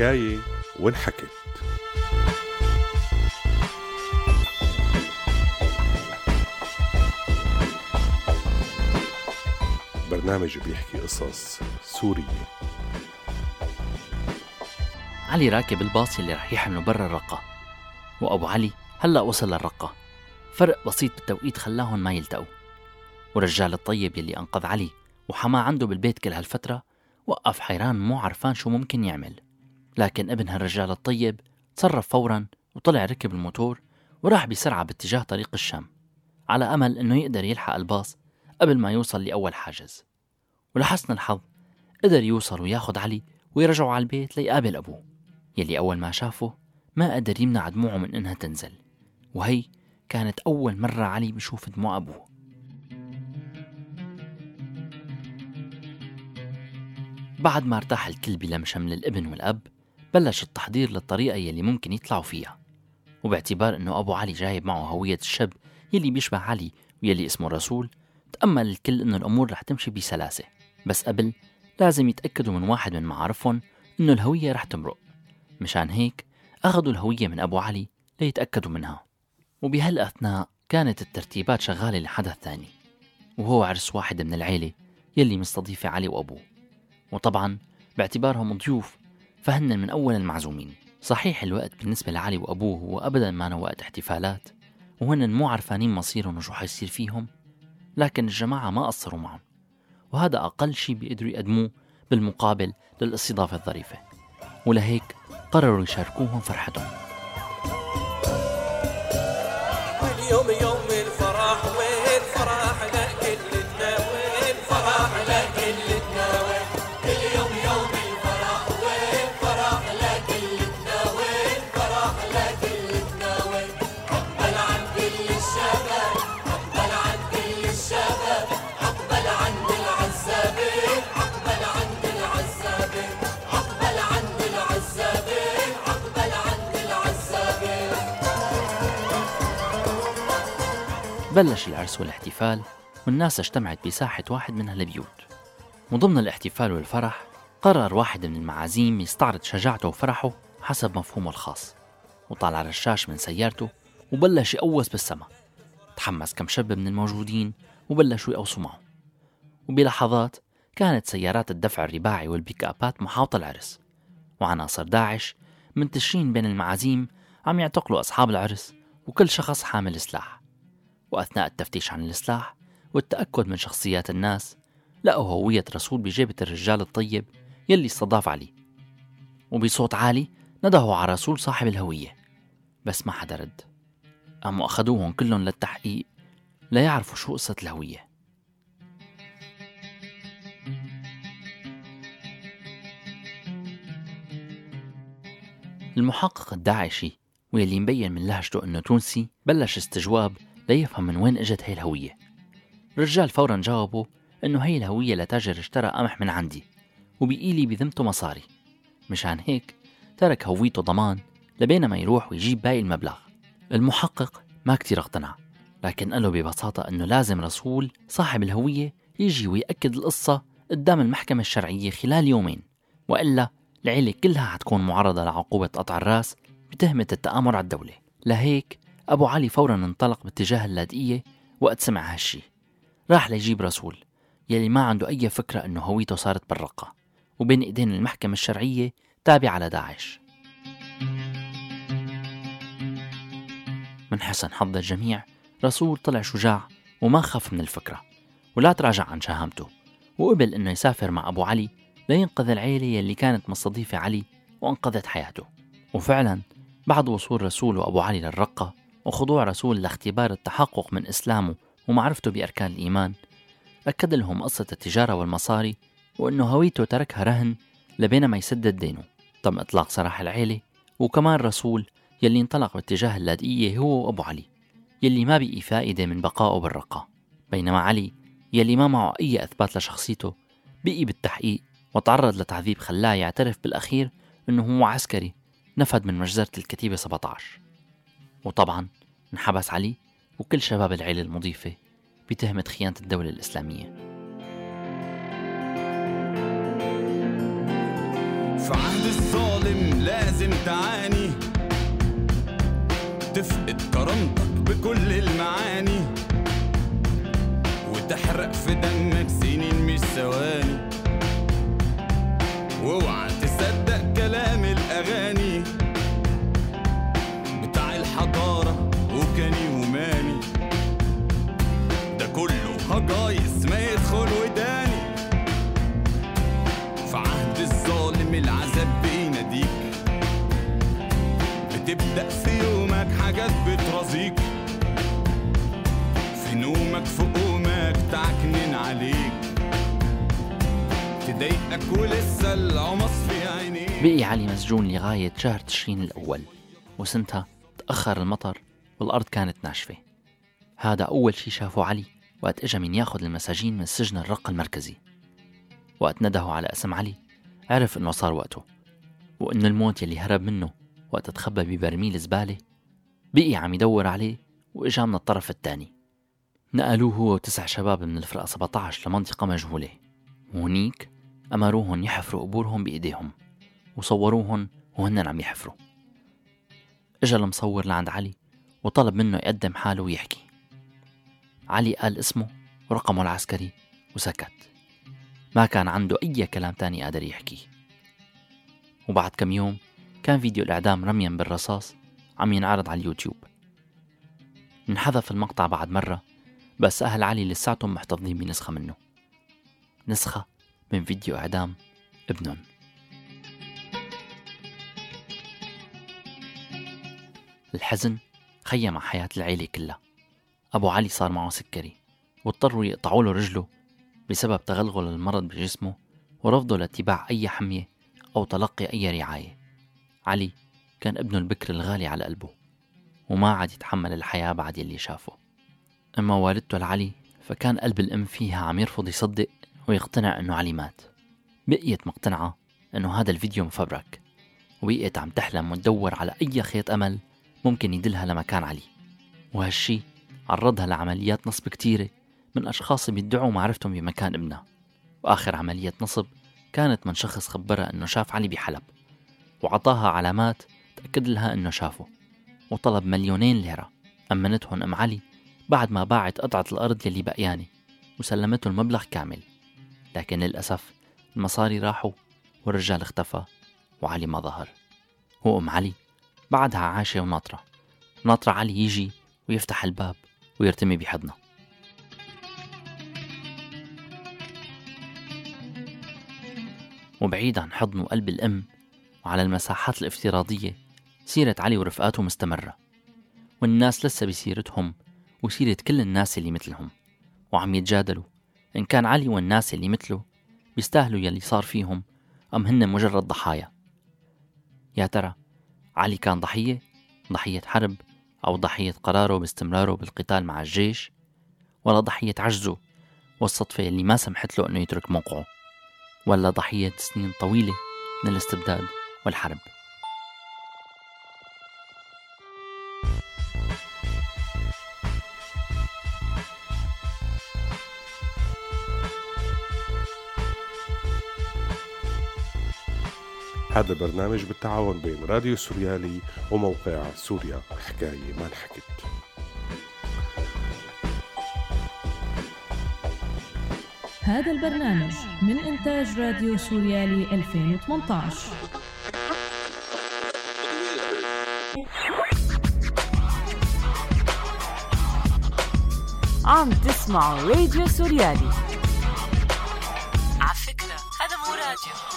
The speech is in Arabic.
الحكاية وانحكت. برنامج بيحكي قصص سورية. علي راكب الباص اللي رح يحمله برا الرقة. وأبو علي هلأ وصل للرقة. فرق بسيط بالتوقيت خلاهم ما يلتقوا. ورجال الطيب يلي أنقذ علي وحماه عنده بالبيت كل هالفترة وقف حيران مو عرفان شو ممكن يعمل. لكن ابن هالرجال الطيب تصرف فورا وطلع ركب الموتور وراح بسرعة باتجاه طريق الشام على أمل أنه يقدر يلحق الباص قبل ما يوصل لأول حاجز. ولحسن الحظ قدر يوصل وياخد علي ويرجعوا على البيت ليقابل أبوه يلي أول ما شافه ما قدر يمنع دموعه من إنها تنزل. وهي كانت أول مرة علي بشوف دموع أبوه. بعد ما ارتاح الكل بلم شمل الابن والأب بلش التحضير للطريقة يلي ممكن يطلعوا فيها وباعتبار إنه أبو علي جايب معه هوية الشاب يلي بيشبه علي ويلي اسمه رسول تأمل الكل إنه الأمور رح تمشي بسلاسة بس قبل لازم يتأكدوا من واحد من معارفهم إنه الهوية رح تمرق. مشان هيك أخذوا الهوية من أبو علي ليتأكدوا منها. وبهالأثناء كانت الترتيبات شغالة لحدث ثاني وهو عرس واحد من العيلة يلي مستضيفة علي وأبوه. وطبعا باعتبارهم ضيوف فهن من أول المعزومين. صحيح الوقت بالنسبة لعلي وأبوه هو أبدا ما وقت احتفالات وهن مو عرفانين مصيرهم وشو حيصير فيهم لكن الجماعة ما قصروا معهم وهذا أقل شيء بيقدروا يقدموه بالمقابل للاستضافة الظريفة. ولهيك قرروا يشاركوهم فرحتهم. اليوم بلش العرس والاحتفال والناس اجتمعت بساحة واحد من هالبيوت وضمن الاحتفال والفرح قرر واحد من المعازيم يستعرض شجاعته وفرحه حسب مفهومه الخاص. وطلع رشاش من سيارته وبلش يقوس بالسما. تحمس كم شاب من الموجودين وبلشوا يقوسوا معه. وبلحظات كانت سيارات الدفع الرباعي والبيك ابات محاوطة العرس. وعناصر داعش منتشرين بين المعازيم عم يعتقلوا أصحاب العرس وكل شخص حامل سلاح. وأثناء التفتيش عن السلاح والتأكد من شخصيات الناس لقوا هوية رسول بجيبة الرجال الطيب يلي استضاف عليه وبصوت عالي ندهوا على رسول صاحب الهوية بس ما حدا رد. قاموا أخذوهم كلهم للتحقيق ليعرفوا شو قصة الهوية. المحقق الداعشي واللي مبين من لهجته إنه تونسي بلش استجواب ليفهم من وين إجت هي الهوية. الرجال فورا جاوبوا إنه هي الهوية لتاجر اشترى قمح من عندي وبقيلي بذمته مصاري. مشان هيك ترك هويته ضمان لبينما يروح ويجيب باقي المبلغ. المحقق ما كتير اقتنع لكن قال له ببساطة إنه لازم رسول صاحب الهوية يجي ويأكد القصة قدام المحكمة الشرعية خلال يومين وإلا العيلة كلها حتكون معرضة لعقوبة قطع الرأس بتهمة التآمر على الدولة. لهيك أبو علي فورا انطلق باتجاه اللاذقية وقت سمع هالشي. راح ليجيب رسول يلي ما عنده أي فكرة أنه هويته صارت بالرقة وبين إيدين المحكمة الشرعية تابعة لداعش من حسن حظ الجميع رسول طلع شجاع وما خاف من الفكرة ولا تراجع عن شهامته وقبل إنه يسافر مع أبو علي لينقذ العيلة يلي كانت مستضيفة علي وأنقذت حياته. وفعلا بعد وصول رسول وأبو علي للرقة وخضوع رسول لاختبار التحقق من إسلامه ومعرفته بأركان الإيمان. أكد لهم قصة التجارة والمصاري وأنه هويته تركها رهن لبينما يسدد دينه تم إطلاق سراح العيلة وكمان رسول يلي انطلق باتجاه اللاذقية هو وأبو علي يلي ما بقي فائدة من بقائه بالرقة بينما علي يلي ما معه أي إثبات لشخصيته بقي بالتحقيق وتعرض لتعذيب خلاه يعترف بالأخير أنه هو عسكري نفذ من مجزرة الكتيبة 17 وطبعا انحبس علي وكل شباب العيلة المضيفة بتهمة خيانة الدولة الإسلامية. في عهد الظالم لازم تعاني. تفقد كرامتك بكل المعاني. وتحرق في دمك سنين مش ثواني. واوعى كله هجايز ما يدخل وداني في عهد الظالم العذاب بيناديك. بتبدأ في يومك حاجات بترازيك. في نومك في قومك تعكنن عليك. تضايقك ولسه العمص في عينيك. بقي علي مسجون لغاية شهر تشرين الأول. وسنتها تأخر المطر والأرض كانت ناشفة. هذا أول شي شافه علي. وقت إجا من ياخد المساجين من سجن الرق المركزي. وقت ندهوا على أسم علي عرف إنه صار وقته وإنه الموت يلي هرب منه وقت تخبى ببرميل زبالة بقي عم يدور عليه وإجا من الطرف الثاني نقلوه هو وتسع شباب من الفرقة 17 لمنطقة مجهولة. وهنيك أمروهم يحفروا قبورهم بإيديهم وصوروهم وهن عم يحفروا. إجا المصور لعند علي وطلب منه يقدم حاله ويحكي. علي قال اسمه ورقمه العسكري وسكت. ما كان عنده أي كلام تاني قادر يحكيه وبعد كم يوم كان فيديو الإعدام رميا بالرصاص عم ينعرض على اليوتيوب. انحذف المقطع بعد مرة بس أهل علي لساتهم محتفظين بنسخة منه. نسخة من فيديو إعدام ابنهم. الحزن خيم حياة العيلة كلها. أبو علي صار معه سكري واضطروا يقطعوا له رجله بسبب تغلغل المرض بجسمه ورفضه لاتباع أي حمية أو تلقي أي رعاية. علي كان ابنه البكر الغالي على قلبه وما عاد يتحمل الحياة بعد يلي شافه. أما والدته لعلي فكان قلب الأم فيها عم يرفض يصدق ويقتنع إنه علي مات. بقيت مقتنعة إنه هذا الفيديو مفبرك وبقيت عم تحلم وتدور على أي خيط أمل ممكن يدلها لمكان علي. وهالشي عرضها لعمليات نصب كتيرة من أشخاص بيدعوا معرفتهم بمكان ابنها. وآخر عملية نصب كانت من شخص خبرها إنه شاف علي بحلب وعطاها علامات تأكد لها إنه شافه وطلب مليونين ليرة. أمنتهم أم علي بعد ما باعت قطعة الأرض يلي بقيانة وسلمته المبلغ كامل. لكن للأسف المصاري راحوا والرجال اختفى وعلي ما ظهر. وأم علي بعدها عايشة وناطرة ناطرة علي يجي ويفتح الباب. ويرتمي بحضنها وبعيد عن حضن وقلب الأم وعلى المساحات الافتراضية سيرة علي ورفقاته مستمرة. والناس لسه بسيرتهم وسيرة كل الناس اللي مثلهم. وعم يتجادلوا. إن كان علي والناس اللي مثله بيستاهلوا يلي صار فيهم أم هن مجرد ضحايا. يا ترى علي كان ضحية؟ ضحية حرب؟ أو ضحية قراره باستمراره بالقتال مع الجيش ولا ضحية عجزه والصدفة اللي ما سمحت له أنه يترك موقعه ولا ضحية سنين طويلة من الاستبداد والحرب. هذا البرنامج بالتعاون بين راديو سوريالي وموقع سوريا. حكاية ما انحكت. هذا البرنامج من إنتاج راديو سوريالي 2018 عم تسمعوا راديو سوريالي. على فكرة هذا مو راديو.